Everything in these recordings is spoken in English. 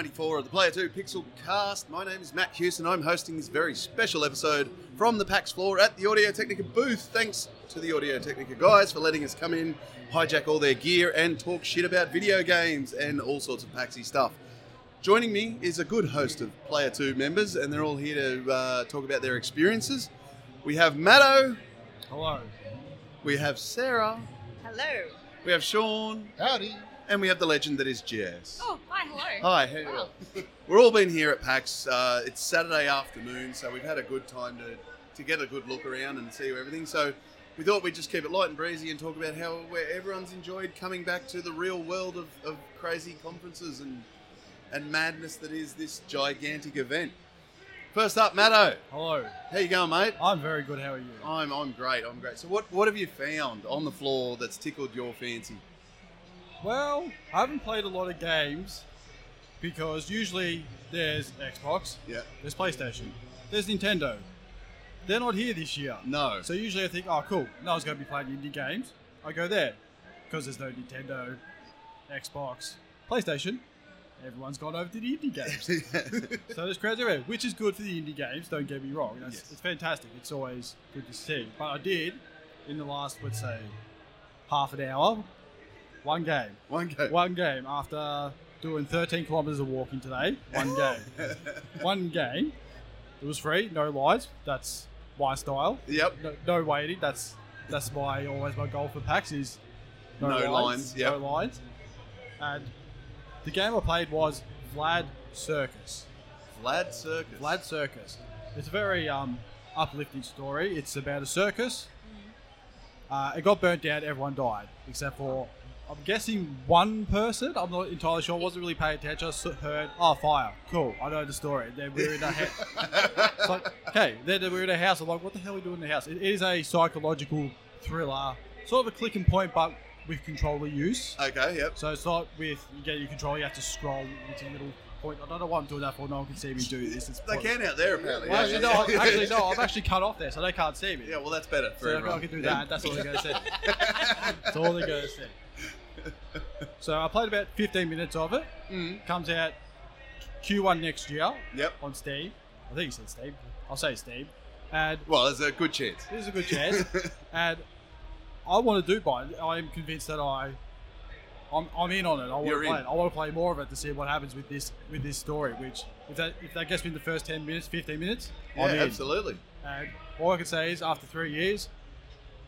94 of the Player 2 Pixel Cast. My name is Matt Hewson, and I'm hosting this very special episode from the PAX floor at the Audio Technica booth. Thanks to the Audio Technica guys for letting us come in, hijack all their gear, and talk shit about video games and all sorts of Paxy stuff. Joining me is a good host of Player 2 members, and they're all here to uh, talk about their experiences. We have Matto, Hello. we have Sarah, Hello. we have Shaun, Howdy. And we have the legend that is Jess. Oh, hi, hello. Hi, how Wow. We're all been here at PAX. Uh, it's Saturday afternoon, so we've had a good time to, to get a good look around and see everything. So we thought we'd just keep it light and breezy and talk about how where everyone's enjoyed coming back to the real world of, of crazy conferences and and madness that is this gigantic event. First up, Matto. Hello. How you going, mate? I'm very good. How are you? I'm I'm great. I'm great. So what what have you found on the floor that's tickled your fancy? Well, I haven't played a lot of games because usually there's Xbox, Yeah. there's PlayStation, there's Nintendo. They're not here this year. No. So usually I think, oh, cool, no one's going to be playing indie games. I go there because there's no Nintendo, Xbox, PlayStation. Everyone's gone over to the indie games. So there's crowds everywhere, which is good for the indie games. Don't get me wrong. That's, Yes. It's fantastic. It's always good to see. But I did in the last, let's say, half an hour, one game. One go. One game after doing 13 kilometers of walking today. One game. one game. It was free. No lines. That's my style. Yep. No, no waiting. That's that's my always my goal for PAX is No lines, yep. No lines. And the game I played was Vlad Circus. Vlad Circus. Vlad Circus. It's a very um, uplifting story. It's about a circus. Uh, it got burnt down. Everyone died except for I'm guessing one person. I'm not entirely sure. I wasn't really paying attention. I just heard, oh, fire. Cool. I know the story. Then we're in a house. it's like, okay, then we're in a house. I'm like, what the hell are we doing in the house? It is a psychological thriller, sort of a click and point, but with controller use. Okay, yep. So it's not with you get your controller, you have to scroll with your little point. I don't know why I'm doing that for. No one can see me do this. It's They can out there apparently. Well, yeah. actually, no, I- actually, no. I'm actually cut off there, so they can't see me. Yeah, well, that's better for so I everyone. can do that. That's all they're going to see. That's all they're going to see. So I played about 15 minutes of it. Mm. Comes out Q1 next year Yep. on Steam. I think he said Steam. I'll say Steam. And Well, there's a good chance. there's a good chance. and I want to do buy it. I am convinced that I, I'm, I'm in on it. I want You're to play in. it. I want to play more of it to see what happens with this with this story. Which if that if that gets me in the first 10 minutes, 15 minutes, Yeah, I'm in. absolutely. And all I can say is after three years,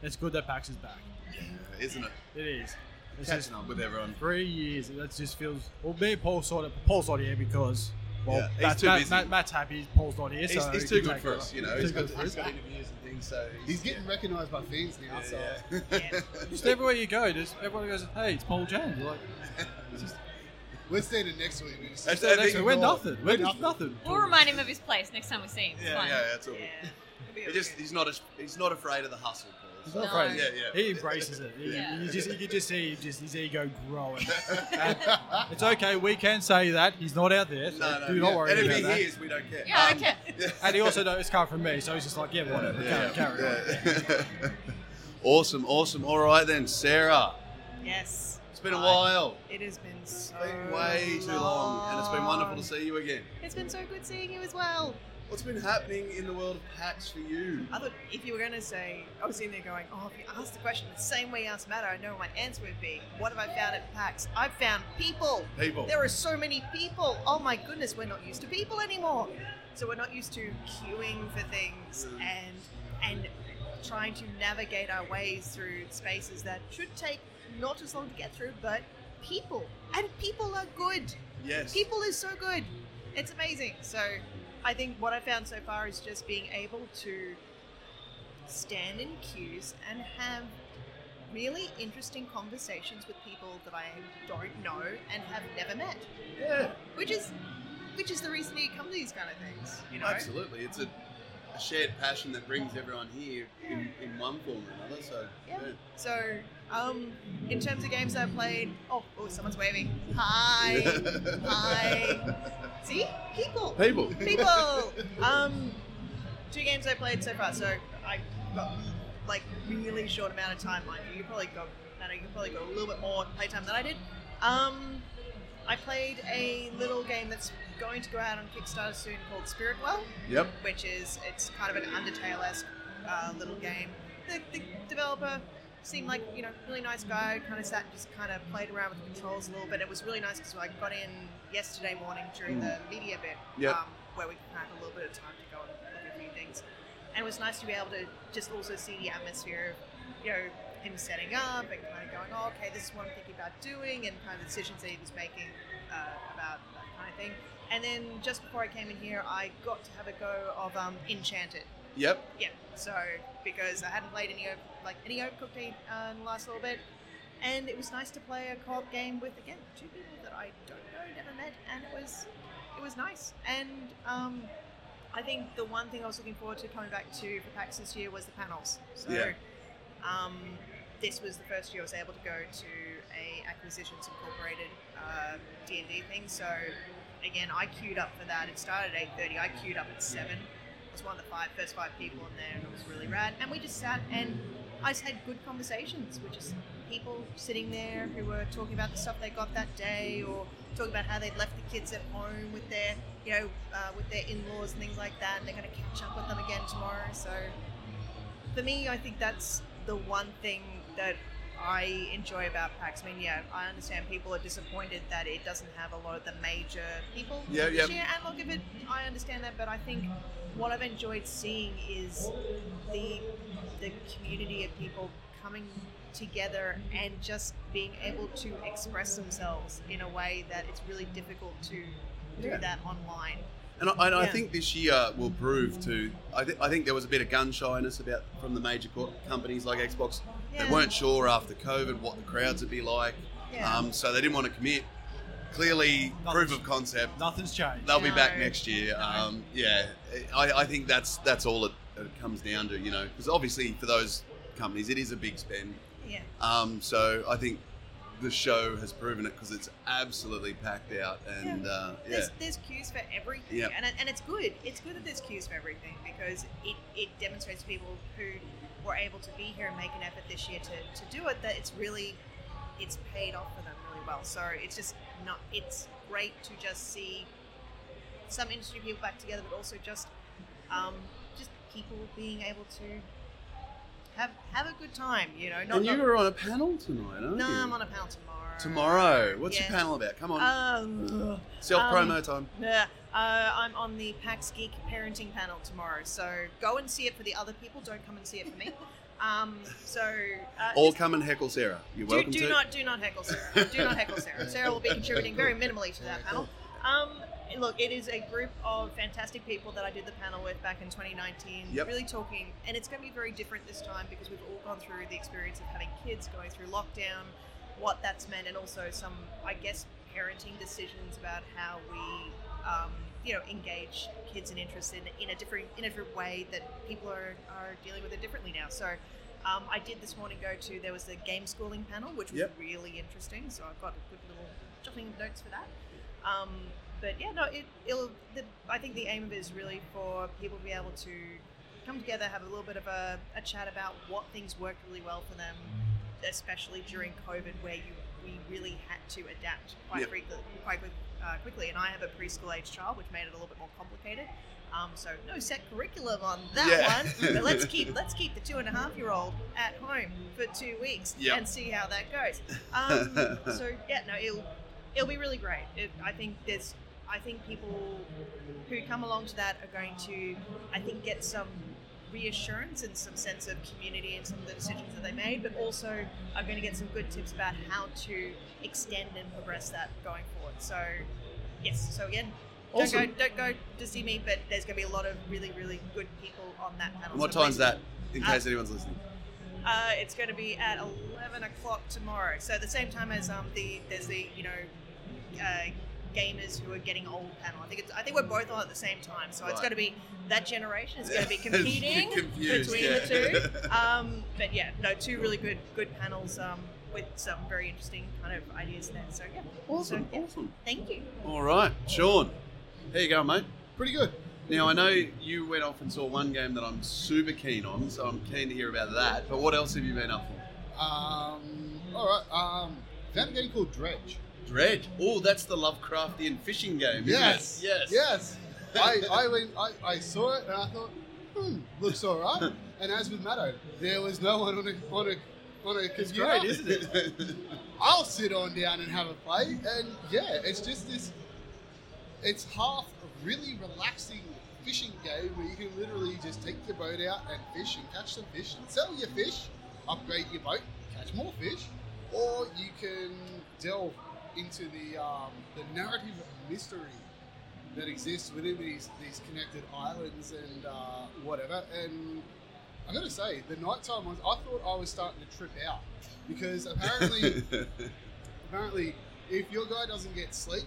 it's good that PAX is back. Yeah, isn't it? It is. It's just Catching up with everyone. three years. That just feels. Well, me and Paul sort of. Paul's not here because. Well, Yeah, he's Matt, too Matt, busy. Matt, Matt's happy. Paul's not here, He's, so he's he too can good for us, you know. Too He's good got, for he's us. got interviews and things, so He's getting recognised by fans now, so yeah. Just everywhere you go, just everyone goes, "Hey, it's Paul James." You're like, we're standing next to him. We just- That's- "Stand I next think to me." we're we're nothing. we're We're nothing. nothing. We'll remind him of his place next time we see him. It's Yeah, fine. yeah, that's all. Yeah. It'll He all just he's not as, he's not afraid of the hustle, He's not No. afraid. Yeah, yeah. He embraces it. He, Yeah. you just you can just see just his ego growing. And it's okay. We can say that he's not out there. So No, no. do not yeah. worry And if he that. hears, we don't care. Yeah, Um, okay. And he also knows it's coming from me, so he's just like, yeah, whatever, Yeah, carry, carry on. yeah. awesome, awesome. All right then, Sarah. Yes. It's been a while. It has been so It's been way too long, and it's been wonderful to see you again. It's been so good seeing you as well. What's been happening in the world of PAX for you? I thought if you were going to say, I was in there going, oh, if you asked the question the same way you asked Matt, I know what my answer would be. What have I found at PAX? I've found people. People. There are so many people. Oh my goodness, we're not used to people anymore. So we're not used to queuing for things and and trying to navigate our ways through spaces that should take not as long to get through, but people. And people are good. Yes. People is so good. It's amazing. So I think what I found so far is just being able to stand in queues and have really interesting conversations with people that I don't know and have never met. Yeah. Which is which is the reason you come to these kind of things, you know? Absolutely. It's a, a shared passion that brings everyone here in, in one form or another. So, Yeah. So, um, in terms of games I've played, oh, oh, someone's waving. Hi, hi. See, people, People. people. Um, two games I played so far. So I got like really short amount of time, mind you. You probably got, I know you probably got a little bit more playtime than I did. Um, I played a little game that's going to go out on Kickstarter soon called Spirit Well, Yep. which is it's kind of an Undertale-esque uh, little game. The, the developer seemed like you know really nice guy. Kind of sat and just kind of played around with the controls a little bit. It was really nice because I got in yesterday morning during the media bit, Yep. um, where we had a little bit of time to go and look at a few things. And it was nice to be able to just also see the atmosphere of, you know, him setting up and kind of going, oh, okay, this is what I'm thinking about doing, and kind of the decisions that he was making uh, about that kind of thing. And then just before I came in here, I got to have a go of um, Enchanted. Yep. Yeah. So because I hadn't played any of like any Overcooked uh, in the last little bit, and it was nice to play a co-op game with again two people that I don't know, never met, and it was it was nice. And um, I think the one thing I was looking forward to coming back to for PAX this year was the panels. So Yeah. um, this was the first year I was able to go to a Acquisitions Incorporated uh, D&D thing. So again, I queued up for that. It started at 8.30. I queued up at 7. I was one of the five, first five people in there, and it was really rad. And we just sat and I just had good conversations with just people sitting there who were talking about the stuff they got that day or talking about how they'd left the kids at home with their, you know, uh, with their in-laws and things like that, and they're going to catch up with them again tomorrow. So for me, I think that's the one thing that I enjoy about PAX. I mean, yeah, I understand people are disappointed that it doesn't have a lot of the major people Yeah, this yeah. year, and look, if it, I understand that, but I think what I've enjoyed seeing is the the community of people coming together and just being able to express themselves in a way that it's really difficult to do Yeah. that online. And I, and I think this year will prove to. I, th- I think there was a bit of gun shyness about from the major co- companies like Xbox. Yeah. They weren't sure after COVID what the crowds would be like, Yeah. um, so they didn't want to commit. Clearly, Nothing's- proof of concept. Nothing's changed. They'll be back next year. No. Um, yeah, I, I think that's that's all it, it comes down to. You know, because obviously for those companies, it is a big spend. yeah. Um, so I think the show has proven it because it's absolutely packed out, and Yeah. uh, yeah, There's, there's queues for everything, and, it- and it's good. It's good that there's queues for everything because it, it demonstrates to people who were able to be here and make an effort this year to, to do it that it's really it's paid off for them really well. So it's just not it's great to just see some industry people back together, but also just um, just people being able to have have a good time. You know, not, and you not- were on a panel tonight, aren't no, you? I'm on a panel tomorrow. Tomorrow. What's Yeah. your panel about? Come on. Um, Self promo time. Yeah, uh, I'm on the PAX Geek parenting panel tomorrow, so go and see it for the other people. Don't come and see it for me. Um, so uh, just come and heckle Sarah. You're do, welcome do to. not do not heckle Sarah. Do not heckle Sarah. Sarah will be contributing very minimally to that panel. Um, look, it is a group of fantastic people that I did the panel with back in 2019. Yep. Really talking, and it's going to be very different this time because we've all gone through the experience of having kids going through lockdown, what that's meant, and also some, I guess, parenting decisions about how we, um, you know, engage kids and interests in, in a different in a different way that people are, are dealing with it differently now. So. Um, I did this morning go to there was the game schooling panel, which was Yep. really interesting. So I've got a good little jotting notes for that. Um, but yeah, no, it, it'll. The, I think the aim of it is really for people to be able to come together, have a little bit of a, a chat about what things worked really well for them, especially during COVID, where you we really had to adapt quite Yep. quickly, quite quick, uh, quickly. And I have a preschool age child, which made it a little bit more complicated. Um, so no set curriculum on that Yeah. one, but let's keep let's keep the two and a half year old at home for two weeks Yep. and see how that goes. Um, so yeah, no, it'll it'll be really great. It, I think there's I think people who come along to that are going to I think get some reassurance and some sense of community and some of the decisions that they made, but also are going to get some good tips about how to extend and progress that going forward. So yes, so again. Don't go, don't go to see me, but there's going to be a lot of really, really good people on that panel. What So time's that? In case anyone's listening. uh, it's going to be at eleven o'clock tomorrow. So the same time as um the there's the you know uh, gamers who are getting old panel. I think it's I think we're both on at the same time. So it's Right. going to be that generation is going to be competing confused, between yeah. the two. Um, but yeah, no, two really good good panels um, with some very interesting kind of ideas there. So yeah, Awesome, So, yeah, awesome. Thank you. All right, Shaun. How you going, mate? Pretty good. Now I know you went off and saw one game that I'm super keen on, so I'm keen to hear about that. But what else have you been up for? Um, all right. Um, found a game called Dredge. Dredge. Oh, that's the Lovecraftian fishing game. Yes. Yes. Yes. I, I went. I, I saw it and I thought, hmm, looks all right. And as with Matto, there was no one on a on a on a It's great, isn't it? I'll sit on down and have a play, and yeah, it's just this. It's half a really relaxing fishing game where you can literally just take your boat out and fish and catch some fish and sell your fish, upgrade your boat, catch more fish, or you can delve into the um, the narrative of mystery that exists within these these connected islands and uh, whatever. And I gotta say, the nighttime ones, I thought I was starting to trip out because apparently apparently, if your guy doesn't get sleep,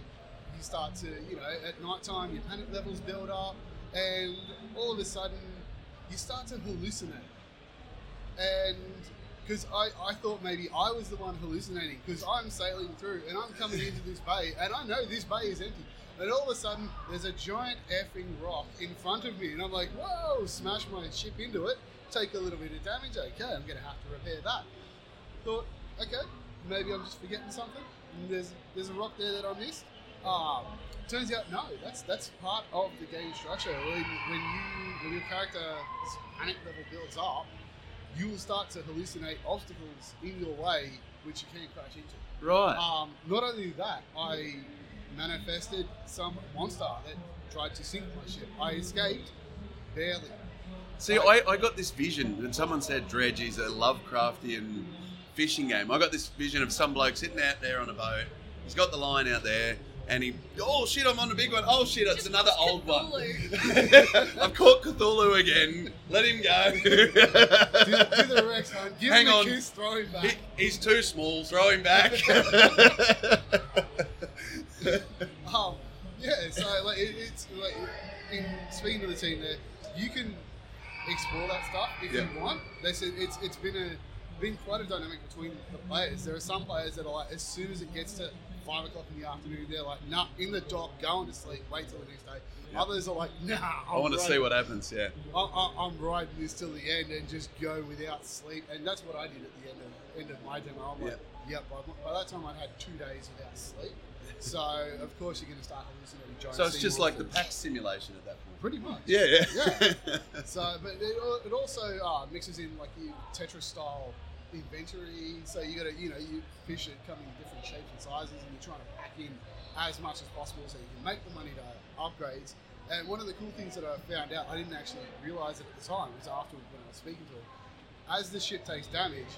you start to, you know, at night time, your panic levels build up, and all of a sudden, you start to hallucinate. And because I, I thought maybe I was the one hallucinating, because I'm sailing through and I'm coming into this bay, and I know this bay is empty. And all of a sudden, there's a giant effing rock in front of me, and I'm like, whoa, smash my ship into it, take a little bit of damage, okay, I'm going to have to repair that thought, okay, maybe I'm just forgetting something. And there's there's a rock there that I missed. Um, turns out no, that's that's part of the game structure. When when you when your character's panic level builds up, you will start to hallucinate obstacles in your way which you can't crash into. right. Um, not only that, I manifested some monster that tried to sink my ship. I escaped barely. See, I, I got this vision when someone said Dredge is a Lovecraftian fishing game. I got this vision of some bloke sitting out there on a boat. He's got the line out there, and he, oh shit, I'm on the big one. Oh shit, it's Just another watch old one. I've caught Cthulhu again. Let him Do, do go. the Rex Hunt. Give Hang him a on. kiss, throw him He- back. he's too small. Throw him back. Um, yeah, so like it, it's like in speaking to the team there, you can explore that stuff if Yeah. you want. They said it's it's been a been quite a dynamic between the players. There are some players that are like, as soon as it gets to five o'clock in the afternoon, they're like, nah, in the dock, going to sleep, wait till the next day. Yeah. Others are like, nah, I want to see what happens. Yeah. I, I, I'm riding this till the end and just go without sleep, and that's what I did at the end of end of my demo. I'm like, yeah. By, by that time, I'd had two days without sleep, so of course you're going to start hallucinating giant. So it's just like the. PAX simulation at that point. Pretty much. Yeah, yeah. Yeah. So, but it, it also uh, mixes in like Tetris style inventory. So you got to, you know, you fish it coming in different shapes and sizes, and you're trying to pack in as much as possible so you can make the money to upgrades. And one of the cool things that I found out, I didn't actually realize it at the time, was after when I was speaking to him. As the ship takes damage,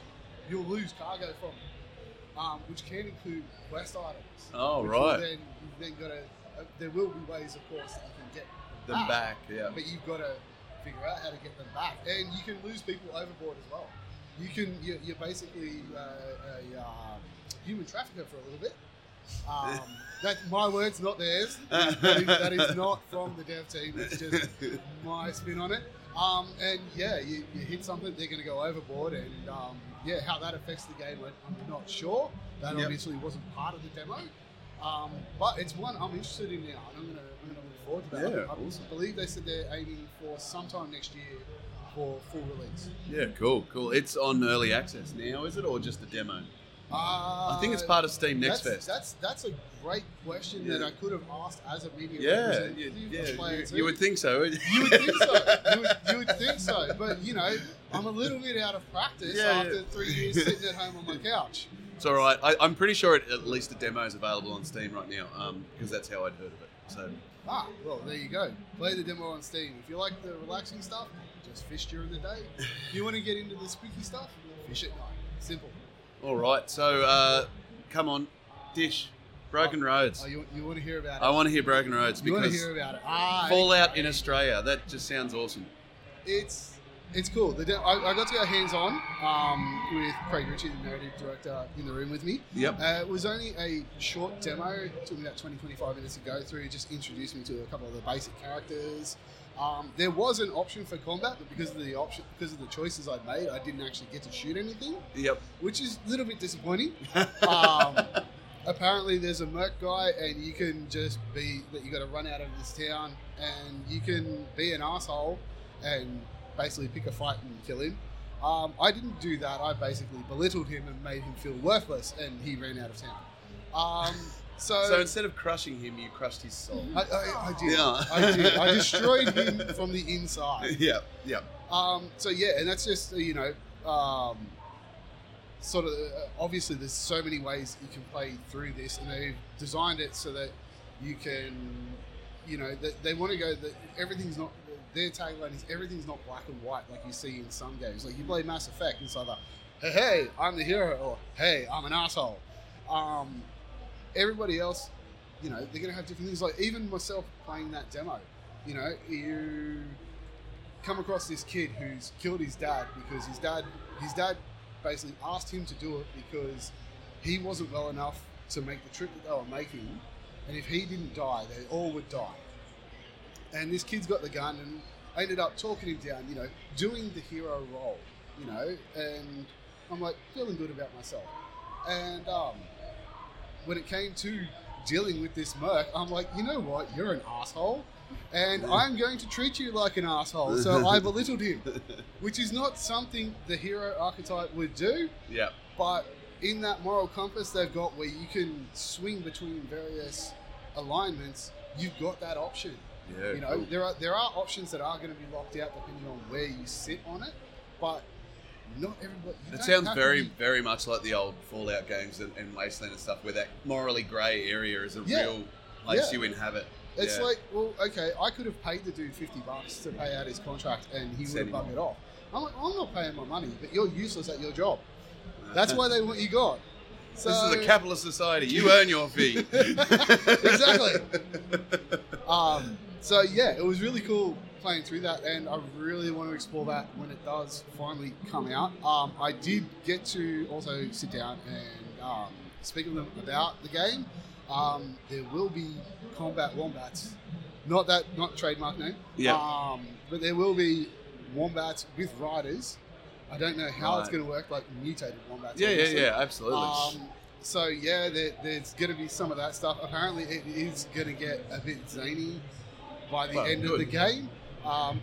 you'll lose cargo from it, um, which can include quest items. Oh, right. Then you've then got to. Uh, there will be ways, of course, that you can get Them back. Yeah. but you've got to figure out how to get them back, and you can lose people overboard as well. You can you're, you're basically uh, a um, human trafficker for a little bit. Um, that my words, not theirs. That is, that is not from the dev team. It's just my spin on it. Um, and yeah, you, you hit something, they're going to go overboard, and um, yeah, how that affects the game, I'm not sure. That Yep. obviously wasn't part of the demo. Um, but it's one I'm interested in now, and I'm I'm gonna look forward to that. Yeah, I, I awesome. believe they said they're aiming for sometime next year for full release. Yeah, cool, cool. It's on early access now, is it, or just a demo? Uh, I think it's part of Steam Next that's, Fest. That's that's a great question that I could have asked as a media yeah, representative yeah, yeah. You, you would think so. You would think so. You would, you would think so. But you know, I'm a little bit out of practice Yeah, after yeah. three years sitting at home on my couch. It's all right. I, I'm pretty sure it, at least the demo is available on Steam right now, um, because that's how I'd heard of it. So Ah, well, there you go. Play the demo on Steam. If you like the relaxing stuff, just fish during the day. If you want to get into the spooky stuff, fish at night. Simple. All right. So, uh, come on, Dish, Broken Roads. Oh, you, you want to hear about it? I want to hear Broken Roads you want to because hear about it? Ah, Fallout in Australia. That just sounds awesome. it's it's cool. The de- I, I got to go hands on um, with Craig Ritchie, the narrative director, in the room with me. Yep. Uh, it was only a short demo. It took me about 20, 25 minutes to go through. Just introduced me to a couple of the basic characters. Um, there was an option for combat, but because of the option, because of the choices I'd made, I didn't actually get to shoot anything, Yep. which is a little bit disappointing. um, apparently, there's a merc guy, and you can just be that you got to run out of this town, and you can be an asshole and basically pick a fight and kill him. Um, I didn't do that. I basically belittled him and made him feel worthless, and he ran out of town. So, So instead of crushing him, you crushed his soul. I, I, I did. Yeah. I did. I destroyed him from the inside. yeah, yeah. Um, so yeah, and that's just you know, um, sort of uh, obviously there's so many ways you can play through this, and they've designed it so that you can, you know, they, they want to go that everything's not. Their tagline is everything's not black and white like you see in some games. Like you play Mass Effect, and it's either hey, hey, I'm the hero, or hey, I'm an asshole. Um, everybody else, you know, they're gonna have different things. Like even myself playing that demo, you know, you come across this kid who's killed his dad because his dad his dad basically asked him to do it because he wasn't well enough to make the trip that they were making. And if he didn't die they all would die. And this kid's got the gun and I ended up talking him down you know doing the hero role you know. And I'm like feeling good about myself. And um, when it came to dealing with this merc I'm like you know what you're an asshole and I'm going to treat you like an asshole. So I belittled him, which is not something the hero archetype would do, Yeah. but in that moral compass they've got where you can swing between various alignments, you've got that option. Yeah. you know, cool. there are there are options that are going to be locked out depending on where you sit on it, but not everybody. It sounds very, be- very much like the old Fallout games and, and Wasteland and stuff, where that morally grey area is a Yeah. real place Yeah. you inhabit. It's Yeah. like, well, okay, I could have paid the dude fifty bucks to pay out his contract, and he would have him buggered off. I'm like, I'm not paying my money, but you're useless at your job. That's why they want you gone. So, this is a capitalist society. You earn your fee. Exactly. Um, so yeah, it was really cool playing through that, and I really want to explore that when it does finally come out. Um, I did get to also sit down and um, speak with them about the game. Um, there will be combat wombats, not that not trademark name. Yeah. Um, but there will be wombats with riders. I don't know how it's going to work, like mutated wombats. yeah, yeah, obviously. yeah, absolutely. Um, so yeah, there, there's going to be some of that stuff. Apparently, it is going to get a bit zany by the Well, end of the game. Um,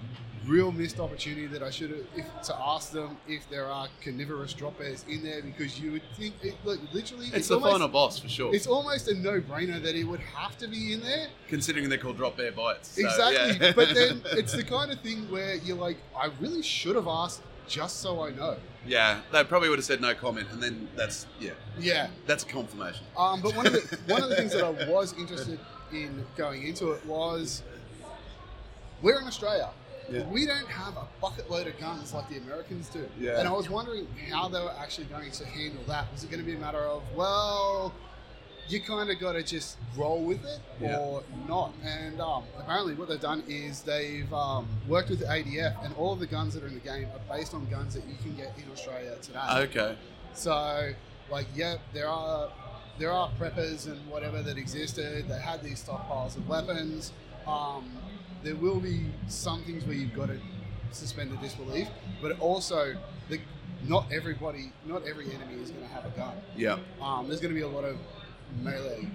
real missed opportunity that I should have if, to ask them if there are carnivorous drop bears in there because you would think it look literally it's, the almost, final boss for sure, It's almost a no-brainer that it would have to be in there. considering they're called Drop Bear Bytes. So, exactly, yeah. but then it's the kind of thing where you're like, I really should have asked just so I know. yeah, they probably would have said no comment, and then that's yeah, Yeah. that's a confirmation. Um, but one of the one of the things that I was interested in going into it was we're in Australia. Yeah. We don't have a bucket load of guns like the Americans do. Yeah. And I was wondering how they were actually going to handle that. Was it going to be a matter of, well, you kind of got to just roll with it Yeah. or not? And um, apparently, what they've done is they've um, worked with the ADF, and all of the guns that are in the game are based on guns that you can get in Australia today. Okay, So, like, yeah, there are there are preppers and whatever that existed. They had these stockpiles of weapons. Um, there will be some things where you've got to suspend the disbelief, but also the, not everybody, not every enemy is going to have a gun. yeah, Um, there's going to be a lot of melee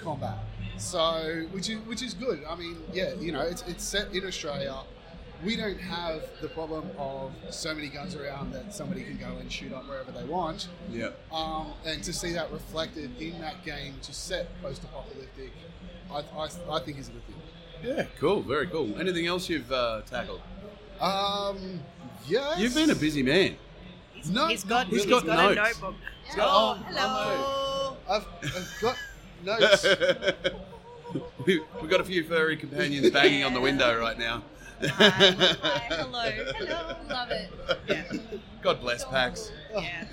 combat. So, which is which is good. I mean, yeah, you know, it's it's set in Australia. We don't have the problem of so many guns around that somebody can go and shoot up wherever they want. yeah. Um, and to see that reflected in that game, is set post-apocalyptic, I, I, I think is a good thing. Yeah, cool, very cool. Anything else you've uh, tackled? Um, yes. You've been a busy man. He's, No, he's not got, really. he's He's got got a notes. notebook. He's got- oh, oh, hello. I've, I've got notes. we, we've got a few furry companions banging on the window right now. Hi, hello, hello, love it. Yeah. God bless Pax. Yeah.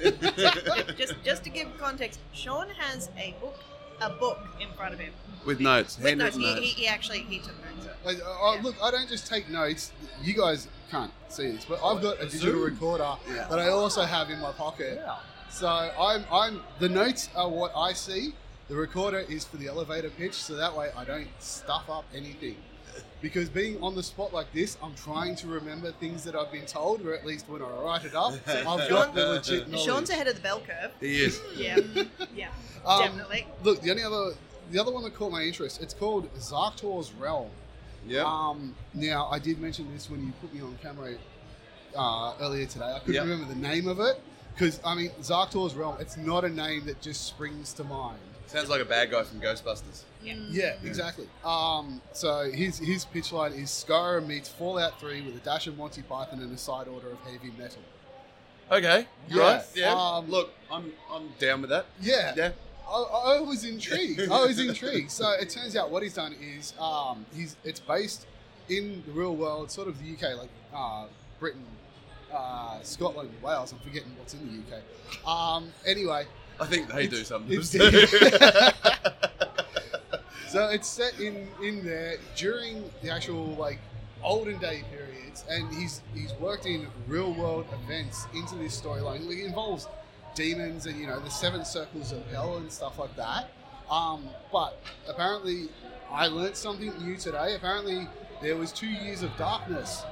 just just to give context, Shaun has a book a book in front of him. With notes, With notes. handwritten He, notes. he, he actually he took notes. Like, oh, look, I don't just take notes. You guys can't see this, but I've got a digital Zoom. recorder Yeah. that I also have in my pocket. Yeah. So I'm, I'm. The notes are what I see. The recorder is for the elevator pitch, so that way I don't stuff up anything. Because being on the spot like this, I'm trying to remember things that I've been told, or at least when I write it up, I've got the legit knowledge. Shaun's ahead of the bell curve. He is. Yeah. Yeah. Um, definitely. Look, the only other, the other one that caught my interest, it's called Zarktor's Realm. Yeah. Um, now, I did mention this when you put me on camera uh, earlier today. I couldn't Yep. remember the name of it Because I mean, Zarktor's realm. It's not a name that just springs to mind. Sounds like a bad guy from Ghostbusters. Mm. Yeah, exactly. Um, so his his pitch line is Skyrim meets Fallout 3 with a dash of Monty Python and a side order of heavy metal. Okay. Yeah, Right. Yeah. um, Look, I'm I'm down with that. Yeah, Yeah. I, I was intrigued. I was intrigued. So it turns out what he's done is um, he's it's based in the real world, sort of the UK, like uh, Britain, uh, Scotland, Wales. I'm forgetting what's in the UK. Um, anyway, I think they do sometimes. it's- so it's set in in there during the actual like olden day periods, and he's he's worked in real world events into this storyline. It involves demons and you know the seven circles of hell and stuff like that. Um, but apparently, I learnt something new today. Apparently, there was two years of darkness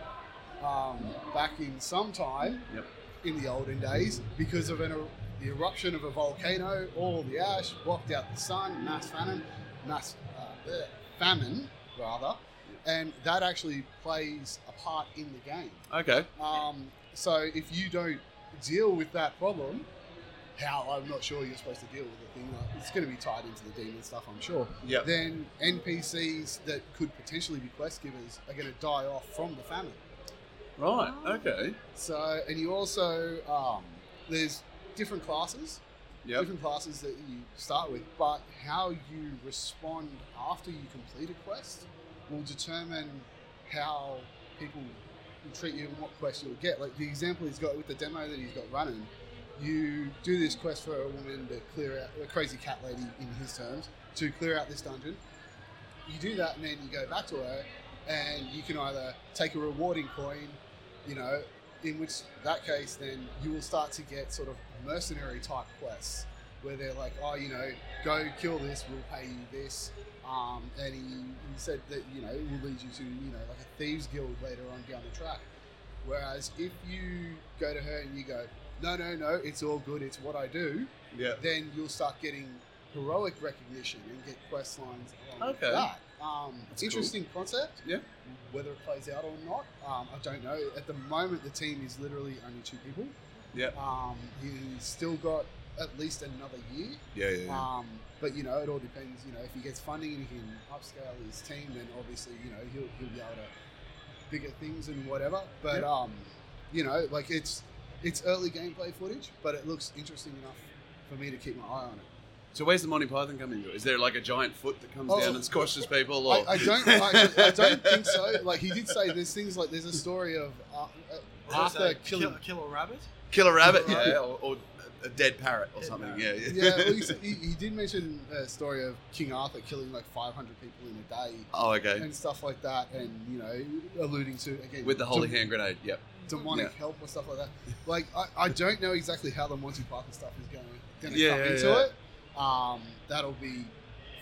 um, back in some time Yep. in the olden days because of an, the eruption of a volcano. All the ash blocked out the sun, mass famine, mass uh, famine rather, and that actually plays a part in the game. okay. Um, so if you don't deal with that problem, how I'm not sure you're supposed to deal with the thing. Like, it's going to be tied into the demon stuff, I'm sure. Yep. Then NPCs that could potentially be quest givers are going to die off from the famine. Right. Okay. So, and you also um, there's different classes, Yep. different classes that you start with, but how you respond after you complete a quest will determine how people will treat you and what quest you'll get. Like the example he's got with the demo that he's got running, you do this quest for a woman to clear out a crazy cat lady in his terms to clear out this dungeon. You do that, and then you go back to her, and you can either take a rewarding coin, you know, in which that case, then you will start to get sort of mercenary type quests where they're like, oh, you know, go kill this, we'll pay you this. Um, and he, he said that, you know, it will lead you to, you know, like a thieves guild later on down the track. Whereas if you go to her and you go, no, no, no, it's all good, it's what I do, Yeah. then you'll start getting heroic recognition and get quest lines along with that. Um, That's interesting concept. Yeah. Whether it plays out or not, um, I don't know. At the moment, the team is literally only two people. Yeah. Um, he's still got at least another year. Yeah. Yeah. yeah. Um, but you know, it all depends. You know, if he gets funding and he can upscale his team, then obviously, you know, he'll, he'll be able to bigger things and whatever. But Yeah. um, you know, like it's it's early gameplay footage, but it looks interesting enough for me to keep my eye on it. So where's the Monty Python come into it? Is there like a giant foot that comes Oh. down and squashes people? Or? I, I don't. I, I don't think so. Like he did say, there's things like there's a story of uh, uh, Arthur kill, killing. kill a rabbit. Kill a rabbit, yeah, or, or a dead parrot or Dead something. parrot. Yeah. Yeah, well, he, he, he did mention a story of King Arthur killing like 500 people in a day oh, okay. and stuff like that, and you know, alluding to again With the holy dem- hand grenade. Yep. demonic Yeah. help or stuff like that. Like I, I don't know exactly how the Monty Python stuff is going going to Yeah, come yeah, into yeah. it. Um, that'll be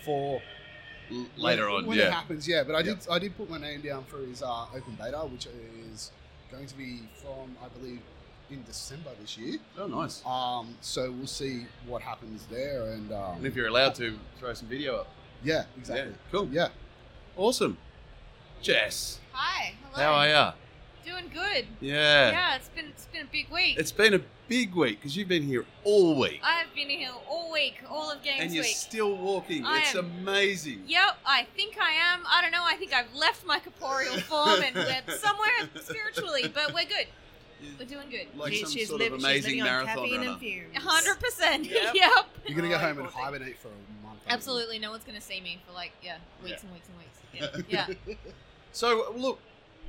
for later when, on. when it happens. Yeah, but I did I did put my name down for his uh, open beta, which is going to be from I believe in December this year. Oh, nice. Um, so we'll see what happens there, and um, And if you're allowed to, throw some video up. yeah, exactly. Yeah. Cool. Yeah. Awesome. Jess, Hi. Hello. how are ya? Doing good. Yeah. Yeah, it's been it's been a big week. It's been a big week because you've been here all week. I've been here all week, all of games and you're week. still walking. I it's am- amazing. Yep, I think I am. I don't know. I think I've left my corporeal form and we're somewhere spiritually, but we're good. We're doing good. Like She- some she's sort liv- of she's amazing living on marathon caffeine runner. and fumes. Hundred percent. Yep. Yep. You're gonna go home and hibernate for a month. Absolutely, no one's gonna see me for like yeah weeks and weeks and weeks. Yeah. yeah. So, look,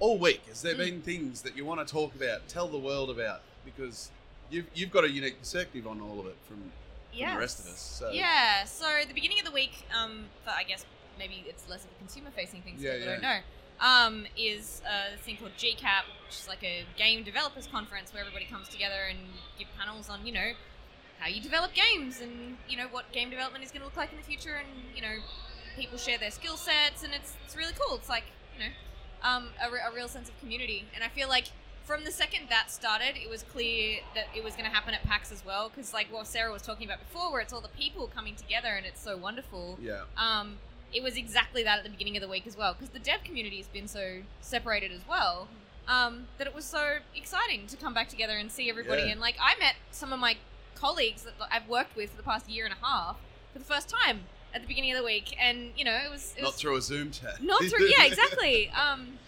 all week, has there Mm. been things that you want to talk about, tell the world about? Because you've, you've got a unique perspective on all of it from, from the rest of us. So. Yeah. So the beginning of the week, um, for I guess maybe it's less of a consumer-facing thing, so Yeah, people yeah. don't know. Um, is a thing called GCAP, which is like a game developers conference where everybody comes together and give panels on, you know, how you develop games and you know what game development is going to look like in the future, and you know, people share their skill sets, and it's it's really cool. It's like you know, um, a, re- a real sense of community, and I feel like from the second that started, it was clear that it was going to happen at PAX as well. Because like what Sarah was talking about before, where it's all the people coming together and it's so wonderful. Yeah. Um, it was exactly that at the beginning of the week as well. Because the dev community has been so separated as well. um, that it was so exciting to come back together and see everybody. Yeah. And like, I met some of my colleagues that I've worked with for the past year and a half for the first time at the beginning of the week, and you know, it was it Not through a Zoom chat. not through yeah exactly um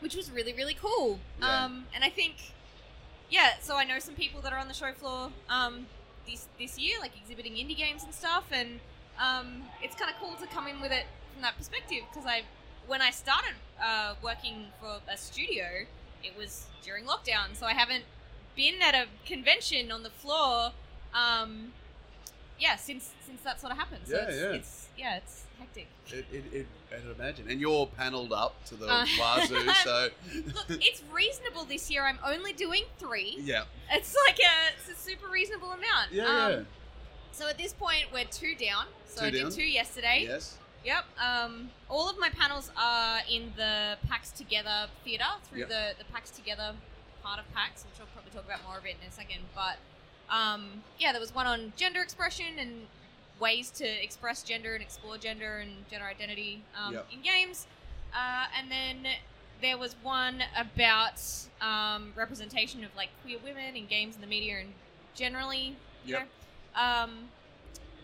which was really really cool Yeah. um and i think yeah so i know some people that are on the show floor um this this year like exhibiting indie games and stuff and um it's kind of cool to come in with it from that perspective because i when i started uh, working for a studio it was during lockdown so i haven't been at a convention on the floor um yeah since since that sort of happened so Yeah, it's, yeah. it's yeah it's hectic It, it, it, I'd imagine. And you're panelled up to the Uh, wazoo, so. Look, it's reasonable this year. I'm only doing three. yeah. It's like a, it's a super reasonable amount. Yeah, Um, yeah. So at this point, we're two down. So Two I did down? two yesterday. Yes. Yep. Um, all of my panels are in the PAX Together theatre through Yep. the, the PAX Together part of PAX, which I'll probably talk about more of it in a second. But um, yeah, there was one on gender expression and ways to express gender and explore gender and gender identity um, Yep. in games. Uh, and then there was one about um, representation of like queer women in games and the media and generally, Yep. Know. Um,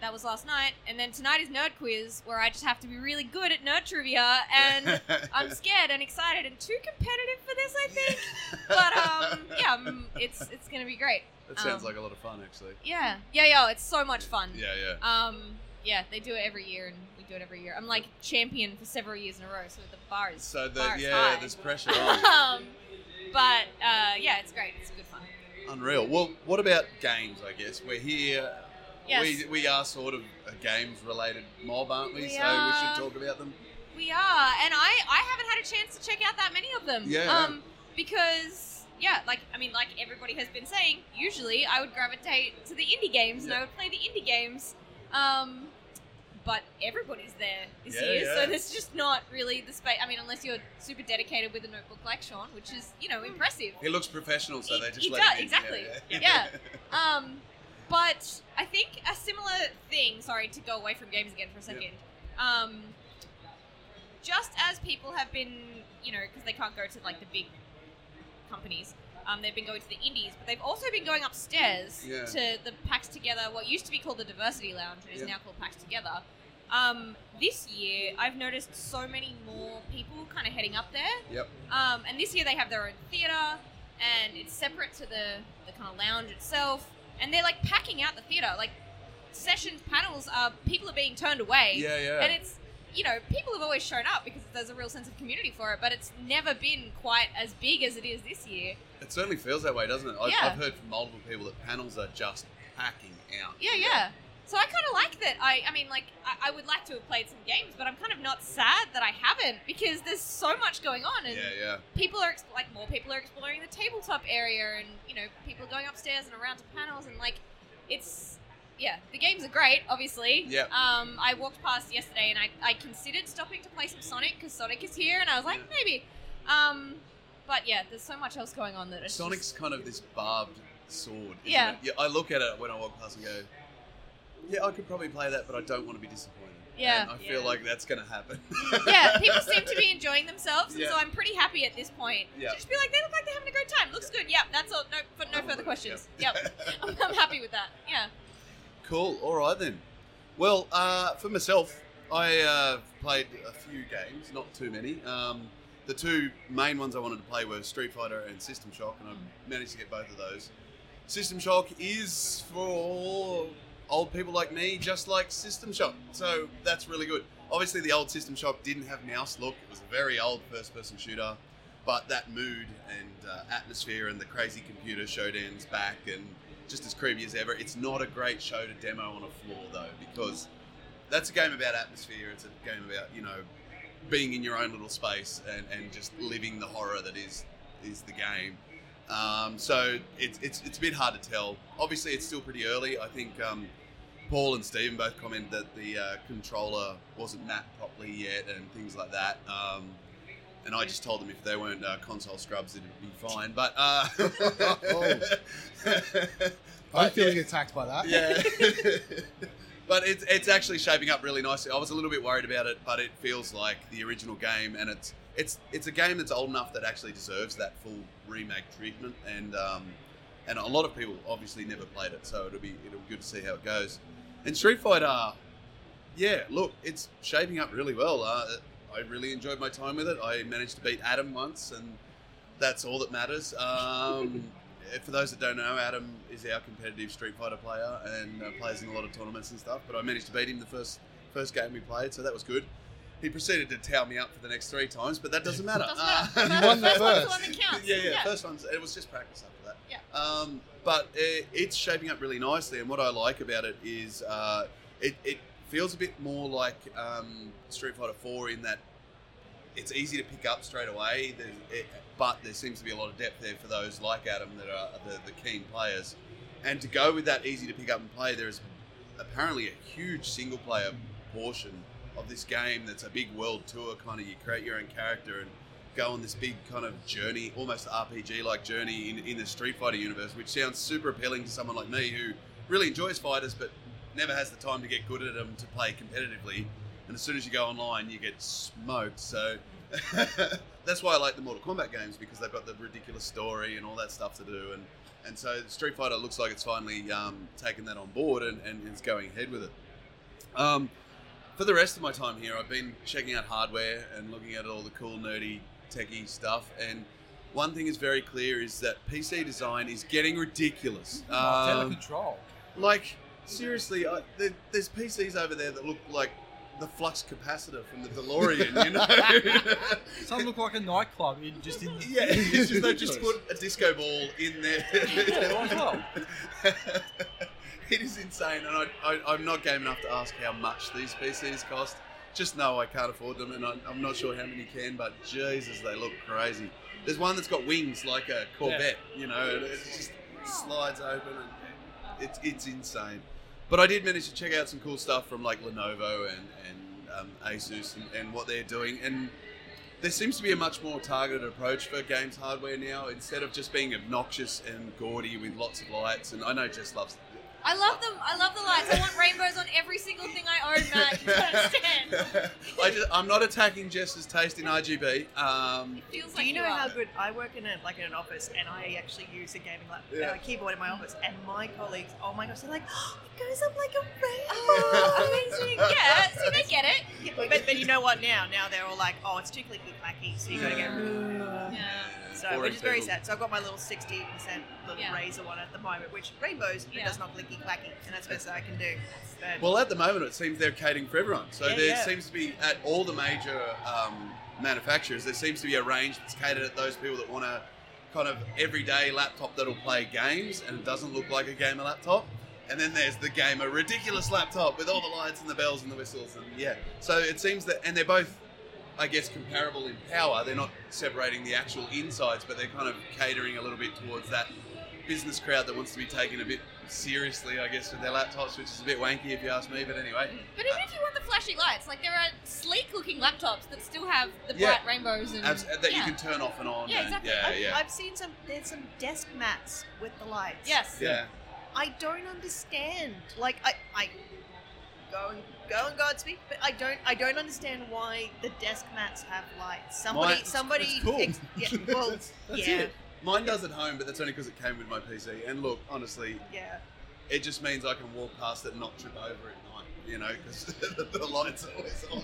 that was last night, and then tonight is nerd quiz, where I just have to be really good at nerd trivia, and I'm scared and excited and too competitive for this, I think. But um, yeah, um, it's it's gonna be great. that sounds um, like a lot of fun, actually. Yeah, yeah, yeah. It's so much fun. Yeah, yeah. Um, yeah, they do it every year, and we do it every year. I'm like champion for several years in a row, so the bar is So the bar is yeah, high. there's pressure on. um, but uh, yeah, it's great. It's a good fun. Unreal. Well, what about games? I guess we're here. Yes. We, we are sort of a games related mob, aren't we? We so we should talk about them. We are, and I I haven't had a chance to check out that many of them. Yeah. Um, because yeah, like I mean, like everybody has been saying, usually I would gravitate to the indie games and I would play the indie games. Um, but everybody's there this Yeah, year, yeah. so there's just not really the space. I mean, unless you're super dedicated with a notebook like Shaun, which is you know impressive. He looks professional, so He- they just he let does, him in. exactly. Yeah. Yeah. Um, but I think a similar thing. Sorry to go away from games again for a second. Um, just as people have been, you know, because they can't go to like the big companies. Um, they've been going to the indies, but they've also been going upstairs Yeah. to the PAX Together, what used to be called the Diversity Lounge, and is Yeah. now called PAX Together. Um, this year, I've noticed so many more people kind of heading up there. Yep. Um, and this year they have their own theatre, and it's separate to the, the kind of lounge itself. And they're like packing out the theatre. Like sessions, panels, are people are being turned away. Yeah, yeah. And it's you know people have always shown up because there's a real sense of community for it, but it's never been quite as big as it is this year. It certainly feels that way, doesn't it? I've, Yeah. I've heard from multiple people that panels are just packing out. Yeah, yeah. So I kind of like that. I, I mean, like, I, I would like to have played some games, but I'm kind of not sad that I haven't because there's so much going on, and Yeah, yeah. people are like more people are exploring the tabletop area, and you know, people are going upstairs and around to panels, and like, it's yeah, the games are great, obviously. Yeah. Um, I walked past yesterday, and I, I considered stopping to play some Sonic because Sonic is here, and I was like, Yeah. maybe. Um, but yeah, there's so much else going on that it's Sonic's just- kind of this barbed sword. Isn't Yeah. It? Yeah. I look at it when I walk past and go, yeah, I could probably play that, but I don't want to be disappointed. Yeah. And I feel Yeah. like that's going to happen. yeah, people seem to be enjoying themselves, and Yeah. so I'm pretty happy at this point. Yeah. Just be like, they look like they're having a great time. Looks good. Yep, that's all. No, but no Oh, further yeah. questions. Yep, I'm, I'm happy with that. Yeah. Cool. All right then. Well, uh, for myself, I uh, played a few games, not too many. Um, the two main ones I wanted to play were Street Fighter and System Shock, and I managed to get both of those. System Shock is for old people like me, just like System Shock, so that's really good. Obviously, the old System Shock didn't have mouse look; it was a very old first-person shooter. But that mood and uh, atmosphere and the crazy computer showdowns back and just as creepy as ever. It's not a great show to demo on a floor though, because that's a game about atmosphere. It's a game about you know being in your own little space and, and just living the horror that is is the game. Um, so it's, it's it's a bit hard to tell. Obviously, it's still pretty early. I think um, Paul and Stephen both commented that the uh, controller wasn't mapped properly yet and things like that. Um, and I just told them if they weren't uh, console scrubs, it'd be fine. But uh, I'm feeling yeah. attacked by that. Yeah. but it's, it's actually shaping up really nicely. I was a little bit worried about it, but it feels like the original game, and it's it's it's a game that's old enough that actually deserves that full remake treatment, and um, and a lot of people obviously never played it, so it'll be it'll be good to see how it goes. And Street Fighter, yeah, look, it's shaping up really well. Uh, I really enjoyed my time with it. I managed to beat Adam once, and that's all that matters. Um, for those that don't know, Adam is our competitive Street Fighter player and uh, plays in a lot of tournaments and stuff. But I managed to beat him the first first game we played, so that was good. He proceeded to towel me up for the next three times, but that doesn't matter. Doesn't matter. Uh, You won the first one's the first. one that counts. yeah, yeah, First one's it was just practice after that. Yeah. Um, but it, it's shaping up really nicely, and what I like about it is uh, it, it feels a bit more like um, Street Fighter Four in that it's easy to pick up straight away. It, but there seems to be a lot of depth there for those like Adam that are the, the keen players. And to go with that easy to pick up and play, there's apparently a huge single player portion of this game that's a big world tour kind of you create your own character and go on this big kind of journey almost RPG like journey in, in the Street Fighter universe which sounds super appealing to someone like me who really enjoys fighters but never has the time to get good at them to play competitively. And as soon as you go online you get smoked. So that's why I like the Mortal Kombat games because they've got the ridiculous story and all that stuff to do. And and so Street Fighter looks like it's finally um, taken that on board and, and is going ahead with it. Um, for the rest of my time here, I've been checking out hardware and looking at all the cool, nerdy, techie stuff. And one thing is very clear is that PC design is getting ridiculous. Out of Um, control. like seriously, I, there, there's PCs over there that look like the flux capacitor from the DeLorean. You know. Some look like a nightclub in just in the Yeah, just they just put a disco ball in there. Yeah, not? it is insane, and I, I, I'm not game enough to ask how much these PCs cost. Just know I can't afford them, and I, I'm not sure how many can, but Jesus, they look crazy. There's one that's got wings like a Corvette, you know, and it just slides open, and it's, it's insane. But I did manage to check out some cool stuff from like Lenovo and, and um, Asus and, and what they're doing, and there seems to be a much more targeted approach for games hardware now instead of just being obnoxious and gaudy with lots of lights. And I know Jess loves. I love them. I love the lights. I want rainbows on every single thing I own, Matt. You understand. I just, I'm not attacking Jess's taste in RGB. Um, It feels Do like you know are. how good I work in a like in an office and I actually use a gaming lap, Yeah. uh, keyboard in my office and my colleagues, oh my gosh, they're like, oh, it goes up like a Oh, rainbow. amazing. Yeah, see, they get it. Yeah, but, but you know what? Now, now they're all like, oh, it's too clicky clacky, so you gotta get. Yeah. So, which is very people. sad. So I've got my little 60% little Yeah. Razer one at the moment, which rainbows, but Yeah. does not clicky clacky, and that's the best I can do. But well, at the moment, it seems they're catering for everyone. So Yeah, there yeah. seems to be at all the major um, manufacturers, there seems to be a range that's catered at those people that want a kind of everyday laptop that'll play games and it doesn't look like a gamer laptop. And then there's the gamer ridiculous laptop with all the lights and the bells and the whistles and yeah. So it seems that and they're both I guess comparable in power. They're not separating the actual insides, but they're kind of catering a little bit towards that business crowd that wants to be taken a bit seriously, I guess, with their laptops, which is a bit wanky if you ask me. But anyway, But even if you want the flashy lights, like there are sleek-looking laptops that still have the bright rainbows and abs- that you can turn off and on. Yeah, and- exactly. Yeah, I've, yeah, I've seen some. There's some desk mats with the lights. Yes. yeah. I don't understand. Like I, I go and go and Godspeed, but I don't. I don't understand why the desk mats have lights. Somebody, Mine- somebody. it's cool. ex- yeah, well, That's- that's yeah, it. Mine does at home, but that's only because it came with my PC. And look, honestly, yeah. it just means I can walk past it and not trip over it at night. You know, because the lights are always on.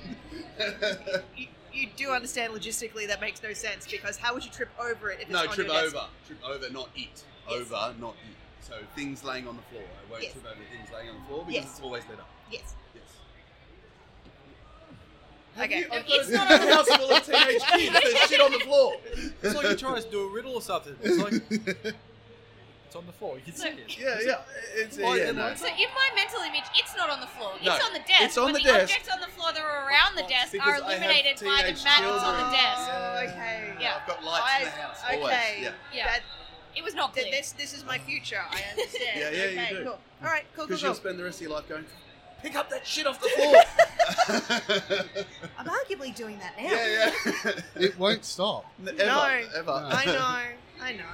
You, you do understand logistically that makes no sense because how would you trip over it if it's no, on trip your desk? over, trip over, not it. Yes. Over, not it. So things laying on the floor. I won't Yes. trip over things laying on the floor because Yes. it's always lit up. Yes. Yes. Okay. You- I've It's got not a house full of teenage kids. There's shit on the floor. It's like you're trying to do a riddle or something. It's like it's on the floor. You can see it. Yeah, yeah. It's Why- yeah, and no. So in my mental image, it's not on the floor. It's No, on the desk. it's on but the the desk. objects on the floor that are around the desk Because are I have illuminated by the teenage mat that's on the children. desk. Oh, okay. Yeah. I've got lights in the house. I- Always. okay. Yeah. Yeah. That, It was not th- clear. this this is my future. I understand. Yeah, yeah, you okay, do. Cool. All right. Cool. Cool. Because you'll spend the rest of your life going, pick up that shit off the floor. I'm arguably doing that now. yeah, yeah. It won't stop. Ever, No. ever. No. I know. I know.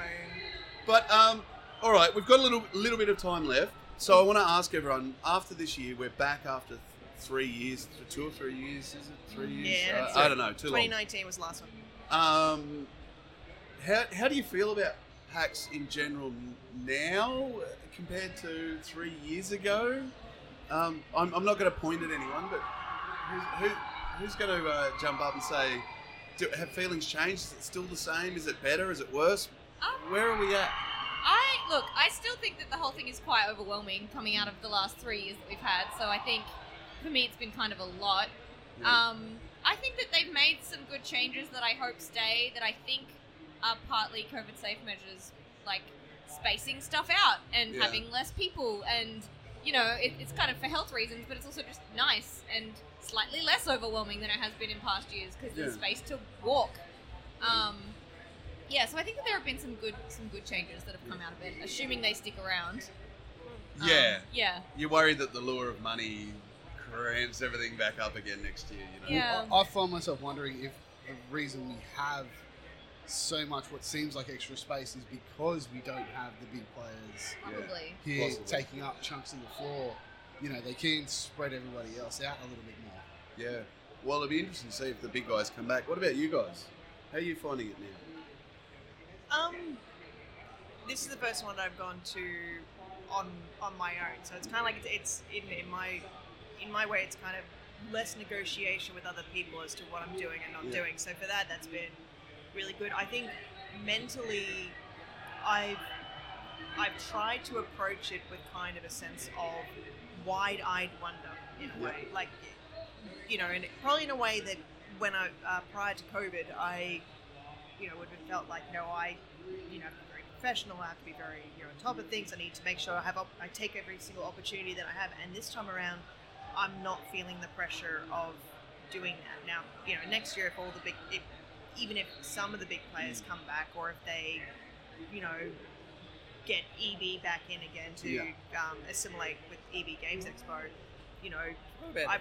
But um, all right, we've got a little little bit of time left, so I want to ask everyone. After this year, we're back after th- three years, th- two or three years. Is it three years? Yeah, Uh, that's I don't know. Too long. 2019 was the last one. Um, how, how do you feel about PAX in general now compared to three years ago? Um, I'm, I'm not going to point at anyone, but who's, who, who's going to uh, jump up and say, do, have feelings changed? Is it still the same? Is it better? Is it worse? Um, Where are we at? I look. I still think that the whole thing is quite overwhelming coming out of the last three years that we've had. So I think for me, it's been kind of a lot. Yeah. Um, I think that they've made some good changes that I hope stay. That I think are partly COVID safe measures, like spacing stuff out and Yeah. having less people, and you know, it, it's kind of for health reasons, but it's also just nice and slightly less overwhelming than it has been in past years because there's space to walk. Um, yeah, so I think that there have been some good some good changes that have come out of it, assuming they stick around. Um, Yeah. yeah. You're worried that the lure of money cramps everything back up again next year, you know? Yeah. I, I find myself wondering if the reason we have so much what seems like extra space is because we don't have the big players Probably. here Possibly. taking up chunks of the floor. You know, they can spread everybody else out a little bit more. Yeah. Well, it'll be interesting to see if the big guys come back. What about you guys? How are you finding it now? Um, this is the first one I've gone to on on my own, so it's kind of like it's, it's in, in my in my way. It's kind of less negotiation with other people as to what I'm doing and not Yeah. doing. So for that, that's been really good. I think mentally, I've I've tried to approach it with kind of a sense of wide-eyed wonder in a way, like you know, and probably in a way that when I uh, prior to COVID, I you know would have felt like no, I you know have to be very professional. I have to be very you know on top of things. I need to make sure I have op- I take every single opportunity that I have. And this time around, I'm not feeling the pressure of doing that. Now you know next year if all the big if, even if some of the big players come back or if they you know get EB back in again to Yeah. um, assimilate with EB Games Expo, you know I-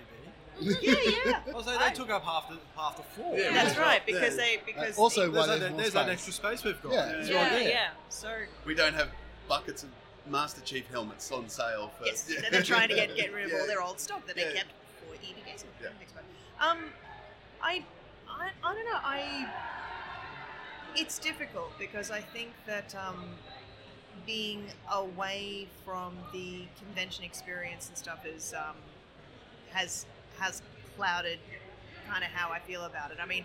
yeah yeah. I was like, I- they took up half the half the floor. Yeah, That's that's right, right. because Yeah. they because Uh, also, There's, why that, there's more there's that extra space we've got. Yeah, yeah, right there. yeah. So We don't have buckets of Master Chief helmets on sale for. yes, they're- they're trying to get get rid of Yeah. all their old stock that they kept for EB Games Yeah. Expo. Um, I, I I don't know. I it's difficult because I think that um, being away from the convention experience and stuff is um, has has clouded kind of how I feel about it. I mean,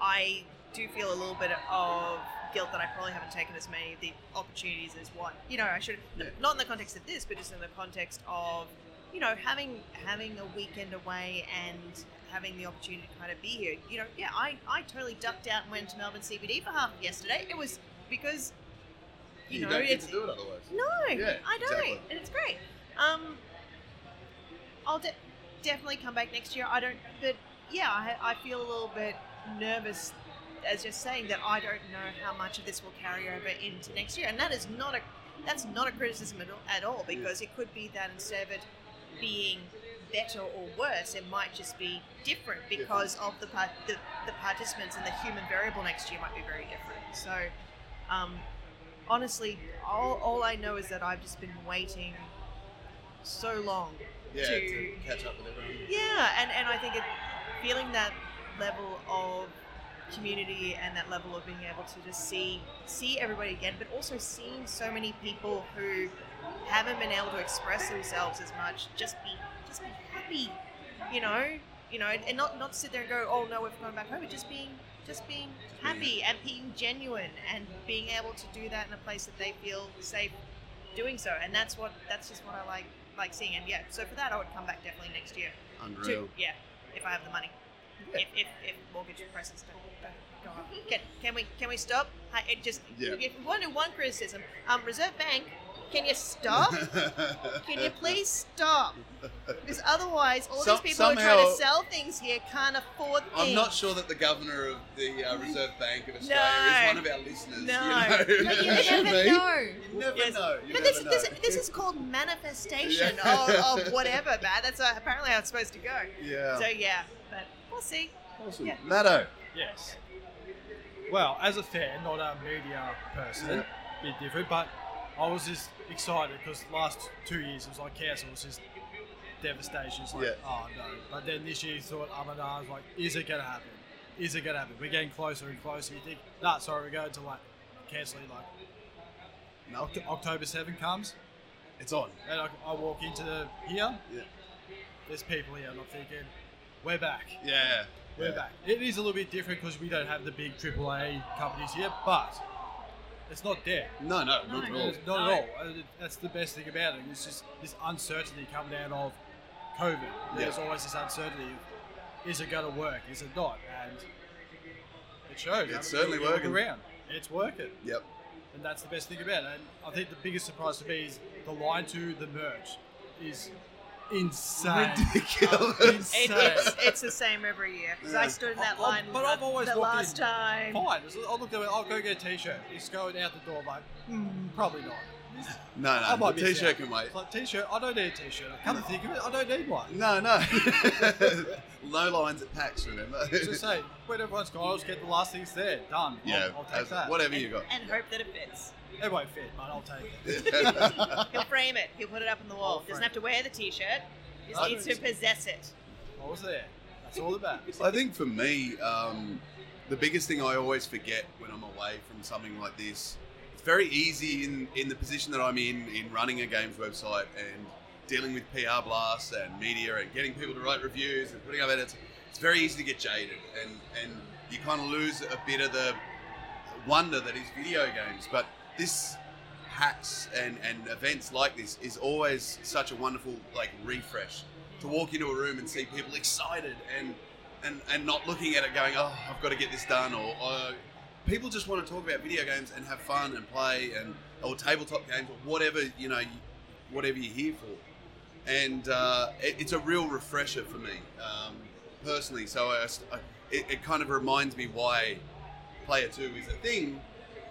I do feel a little bit of guilt that I probably haven't taken as many of the opportunities as what you know I should. Yeah. Not in the context of this, but just in the context of you know having having a weekend away and having the opportunity to kind of be here. You know, yeah, I I totally ducked out and went to Melbourne CBD for half yesterday. It was because you, You, know don't get to do it otherwise. no, Yeah, I don't, exactly. and it's great. Um, I'll de- definitely come back next year. I don't, but yeah, I, I feel a little bit nervous as just saying that I don't know how much of this will carry over into next year, and that is not a that's not a criticism at all, at all because it could be that instead of it being better or worse, it might just be different because of the, part, the the participants and the human variable next year might be very different. So. Um, honestly, all, all I know is that I've just been waiting so long. Yeah, To- to catch up with everyone. Yeah, and, and I think it, feeling that level of community and that level of being able to just see see everybody again, but also seeing so many people who haven't been able to express themselves as much, just be just be happy, you know, you know, and, not not sit there and go, oh no, we're going back home, but just being just being happy and being genuine and being able to do that in a place that they feel safe doing so, and that's what that's just what I like like seeing. And yeah, so for that, I would come back definitely next year. Unreal. To, yeah, if I have the money. Yeah. If, if, if mortgage prices don't, go up. Can, can we can we stop? Hi, It just Yeah. if want one criticism, um, Reserve Bank, can you stop? Can you please stop? Because otherwise, all Some- these people who are trying to sell things here can't afford things. I'm not sure that the governor of the uh, Reserve Bank of Australia No. is one of our listeners. No. You know? But you never know. You never Yes. know. You But never this, know. this, this is called manifestation Yeah. of, of whatever, man. That's uh, apparently how it's supposed to go. yeah. So yeah, but we'll see. awesome. yeah. Matto. Yes. Well, as a fan, not a media person, a bit different, but I was just excited because last two years it was like council was just devastation. It's like, Yeah. oh no. But then this year you thought, oh was like, is it going to happen? is it gonna happen? We're getting closer and closer. You think, nah, sorry, we're going to like canceling like No, Oct- October 7 comes, it's on. and I, I walk into the here. Yeah. There's people here, and I'm thinking, we're back. Yeah. We're yeah. back. It is a little bit different because we don't have the big AAA companies here, but it's not dead. No, no, not at all. It's not at all. Uh, That's the best thing about it. It's just this uncertainty coming out of COVID. There's Yeah. always this uncertainty of is it going to work? Is it not? And it shows. It's I mean, certainly working. Around. It's working. Yep. And that's the best thing about it. And I think the biggest surprise to me is the line to the merch is insane. Ridiculous. It, Insane. it's, it's the same every year. 'Cause I Yeah. stood in that I- I- line but I've always the walked last in time. Fine. I'll look at it. I'll go get a t-shirt. It's going out the door. like, hmm, probably not. No, I no, might the miss t-shirt out. can wait. It's like t-shirt. I don't need a t-shirt. Come to think of it, I don't need one. No, no. no lines at PAX, remember? Just say when everyone's gone, I'll just get the last things there. Done. yeah, I'll, I'll take as- that. whatever you got. And hope that it fits. It won't fit, but I'll take it. He'll frame it. He'll put it up on the wall. frame Doesn't have to wear the t-shirt. He just I needs to possess it. I was there. That's all about. I think for me, um, the biggest thing I always forget when I'm away from something like this, it's very easy in, in the position that I'm in, in running a games website and dealing with PR blasts and media and getting people to write reviews and putting up edits. It's very easy to get jaded and, and you kind of lose a bit of the wonder that is video games. But this PAX and, and events like this is always such a wonderful like refresh. To walk into a room and see people excited and and, and not looking at it going oh I've got to get this done or, people just want to talk about video games and have fun and play and or tabletop games or whatever you know whatever you're here for. And uh, it, it's a real refresher for me um, personally. So I, I- it, it kind of reminds me why player 2 is a thing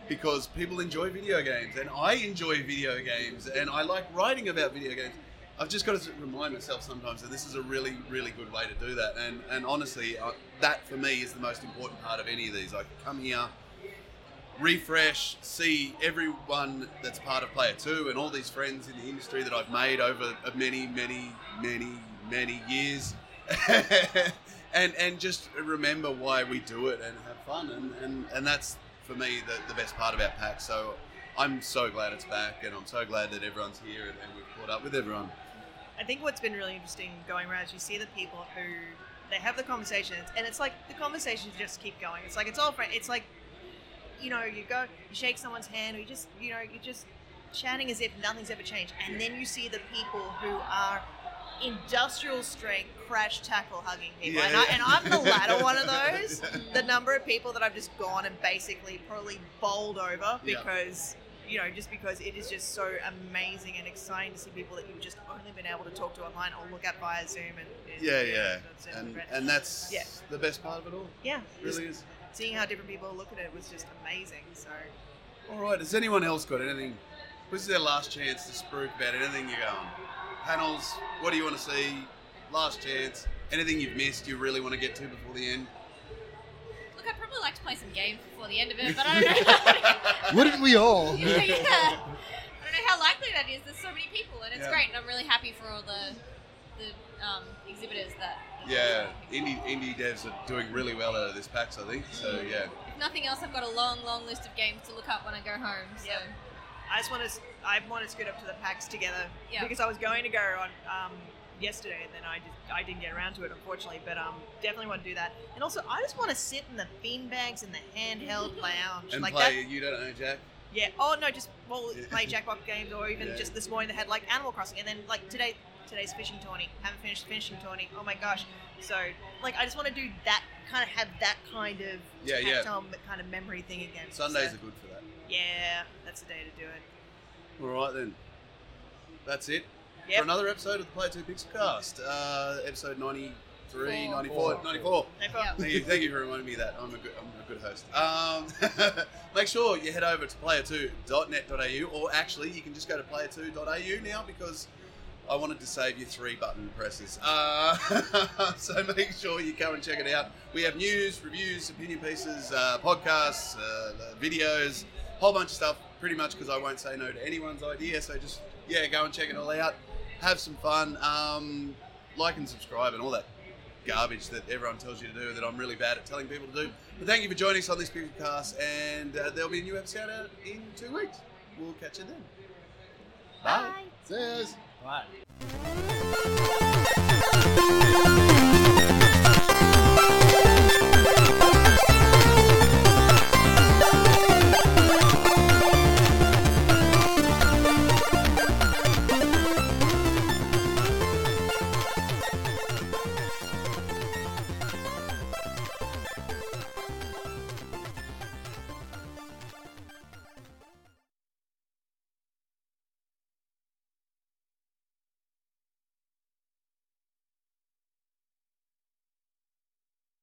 because people enjoy video games and I enjoy video games and I like writing about video games. I've just got to remind myself sometimes that this is a really, really good way to do that. And and honestly, uh, that for me is the most important part of any of these. I come here, refresh, see everyone that's part of Player Two and all these friends in the industry that I've made over many, many, many, many years. and and just remember why we do it and have fun and, and, and that's for me the, the best part about PAX. So I'm so glad it's back and I'm so glad that everyone's here and, and we've caught up with everyone. I think what's been really interesting going around is you see the people who they have the conversations, and it's like the conversations just keep going. It's like it's all. It's like you know, you go, you shake someone's hand, or you just, you know, you're just chatting as if nothing's ever changed, and then you see the people who are industrial strength crash tackle hugging people, Yeah, and, I, yeah. and I'm the latter one of those. The number of people that I've just gone and basically probably bowled over Yeah. because you know, just because it is just so amazing and exciting to see people that you've just only been able to talk to online or look at via Zoom and, and Yeah, yeah. And, and that's Yeah. the best part of it all. yeah, It really is. seeing how different people look at it was just amazing. So All right. Has anyone else got anything? This is their last chance to spruik about anything you're going. Panels. What do you want to see? Last chance. Anything you've missed you really want to get to before the end? Look, I'd probably like to play some games before the end of it, but I don't know. Wouldn't we all? yeah, yeah. I don't know how likely that is. There's so many people, and it's Yeah. great. And I'm really happy for all the the um, exhibitors that. that Yeah, indie indie devs are doing really well out of this PAX, I think. So yeah, If nothing else, I've got a long, long list of games to look up when I go home. So. Yep. I just want to, I want to scoot up to the PAX Together Yeah. because I was going to go on um, yesterday and then I just, I didn't get around to it unfortunately. But um, definitely want to do that. And also, I just want to sit in the beanbags in the handheld lounge and like play. that. You don't know Jack. Yeah. Oh no, just well, Yeah. play Jackbox games, or even Yeah. just this morning they had like Animal Crossing, and then like today, today's fishing tourney. Haven't finished the fishing tourney. Oh my gosh. So like, I just want to do that kind of have that kind of Yeah, yeah. tactile kind of memory thing again. Sundays So, are good for that. yeah, that's the day to do it. All right then. That's it Yep. for another episode of the Play Two Pixel Cast. Uh, episode 93, Four. 94, 94. No. Thank you, thank you for reminding me of that. I'm a good, I'm a good host. Um, make sure you head over to player2.net.au, or actually, you can just go to player2.au now because I wanted to save you three button presses. Uh, so make sure you go and check it out. We have news, reviews, opinion pieces, uh, podcasts, uh, videos, whole bunch of stuff. Pretty much because I won't say no to anyone's idea. So just yeah, go and check it all out. Have some fun. Um, like and subscribe and all that garbage that everyone tells you to do that I'm really bad at telling people to do. But thank you for joining us on this podcast, and uh, there'll be a new episode out in two weeks. We'll catch you then. Bye. Bye. Says. Right.